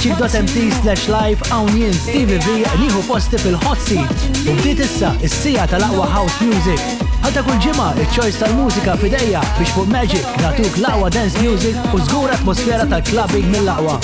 magic.mt slash live hawn jien Stevie V nieħu posti fil-hot seat u bdiet issa is-sija tal-aqwa house music. Ħatta kull ġimgħa iċ-choice tal-mużika f'idejja biex fuq Magic nagħtuk l-aqwa dance music u żgur atmosfera tal-clubbing mill-aqwa.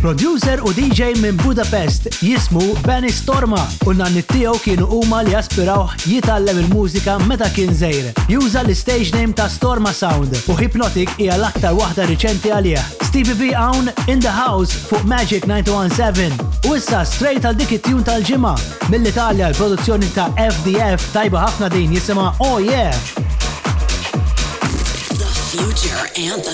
Producer u DJ minn Budapest jismu Benny Storma u nanni tiegħu kienu huma li aspiraw jitgħallem il-mużika meta kien żejr. Juża l-stage name ta' Storma Sound u Hypnotic hija l-aktar waħda riċenti għalih. Stevie B hawn in the house fuq Magic 917. U issa straight għal dik it-tune tal-ġimgħa mill-Italja l-produzzjoni ta' FDF tajba ħafna din jisimha Oh Yeah. The future and the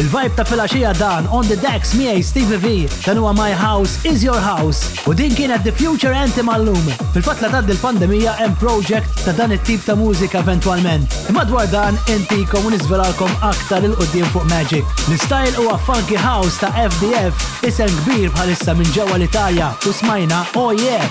Il-vibe ta' filaxija dan on the decks miegħi Stevie V dan huwa My House is Your House u din kienet The Future Anthem għallum. Fil-fatt la tgħaddi l-pandemija hemm project ta' dan it-tip ta' mużika eventwalment. Imma dwar dan intikom u niżvelalkom aktar il qudiem fuq Magic. L-istyle huwa funky house ta' FDF isem kbir bħalissa minn ġewwa l-Italja u smajna oh yeah!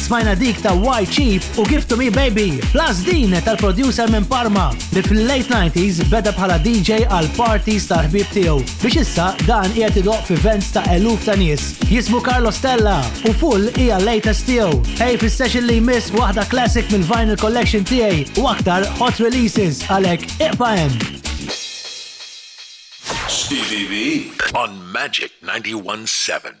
Smajna dik ta' Why Cheap u Give to Me Baby, plus din tal-producer minn Parma li fil-late 90s beda bħala DJ għal parties tal-ħbieb tiegħu biex issa dan qiegħed idoqq f'events ta' eluf ta' nies. Jismu Carlo Stella u Full hija l-latest tiegħu. Ħej fis-session li jmiss waħda classic mill-vinyl collection tiegħi u aktar hot releases, għalhekk iqpa' hemm! X'TVV on Magic 91.7.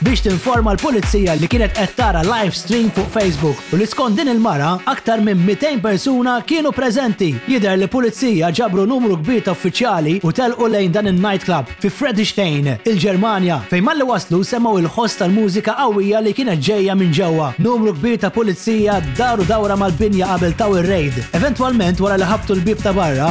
biex tinforma l-Pulizija li kienet qed tara live stream fuq Facebook u li skont din il-mara aktar minn 200 persuna kienu preżenti. Jidher li Pulizija ġabru numru kbir ta' uffiċjali u telqu lejn dan in-nightclub fi Friedrichshain, il-Ġermanja, fejn malli waslu semgħu il-ħoss tal-mużika qawwija li kienet ġejja minn ġewwa. Numru kbir ta' Pulizija daru dawra mal-binja qabel taw ir-rejd. Eventwalment wara li ħabbtu l-bieb ta' barra,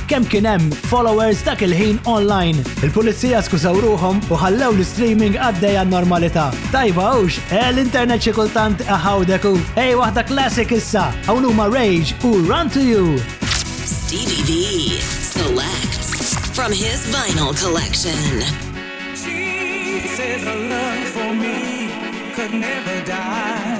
Kemm kien hemm followers dak il-ħin online. Il-pulizija skużaw ruhom u ħallew l-streaming għaddej għan-normalità. Tajba hux, eh l-internet xi kultant iħawdek u ej waħda classic issa, hawn huma Rage u Run to You. Stevie B selects from his vinyl collection. She says her love for me could never die.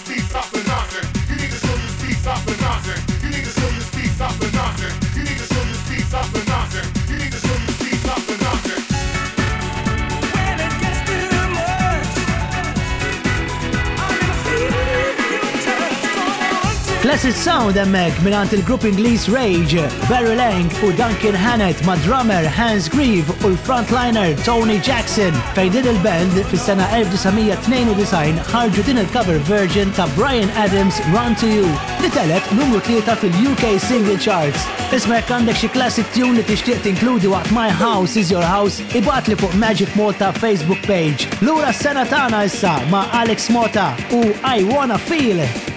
Blessed Sound emmek minant il-grupp Inglis Rage, Barry Lang u Duncan Hannett ma' drummer Hans Grieve u l-frontliner Tony Jackson fejn din il-band fis-sena 1992 ħarġu din il-cover version ta' Bryan Adams Run to You li telgħet numru tlieta fil-UK Single Charts. Isma' jekk għandek xi classic tune li tixtieq tinkludi waqt My House is Your House ibgħatli fuq Magic Malta Facebook page. Lura s-sena tagħna issa ma' Alex Mota u I Wanna Feel.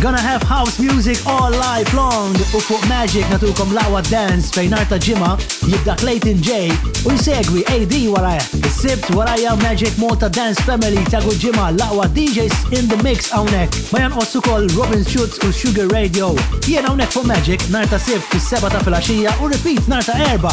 Gonna have house music all life long u fuq Magic natukom lawa dance fejn arta ġima jibda Clayton J u jsegwi AD wara Is-sibt warajja Magic Malta Dance Family ta' kull ġima lawa DJs in the mix hawnhekk. Ma janqos ukoll Robin Schutz u Sugar Radio. Jien hawnhekk fuq Magic narta sibt fis-seba ta' filgħaxija u repeat narta erba.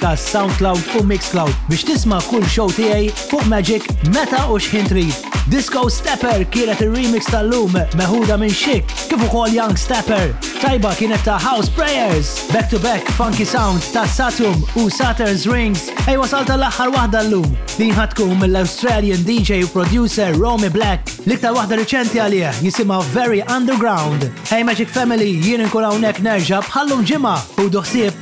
ta' SoundCloud u MixCloud biex tisma' kull show tiegħi fuq Magic meta u xħin trid. Disco Stepper kienet ir-remix tal-lum meħuda minn Chic kif ukoll Young Stepper. Tajba kienet ta' House Prayers, Back to Back Funky Sound ta' Satum u Saturn's Rings. Ej wasal tal-aħħar waħda l-lum. Din ħatkun mill-Australian DJ u producer Romy Black. L-iktar waħda riċenti għalih jisimha Very Underground. Hey Magic Family, jien nkun hawnhekk nerġa' bħallum ġimgħa u doħsieb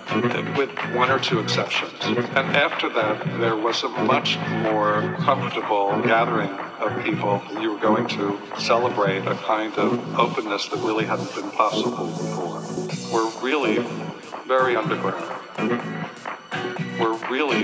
after that, there was a much more comfortable gathering of people you were going to celebrate a kind of openness that really hadn't been possible before. We're really very underground. We're really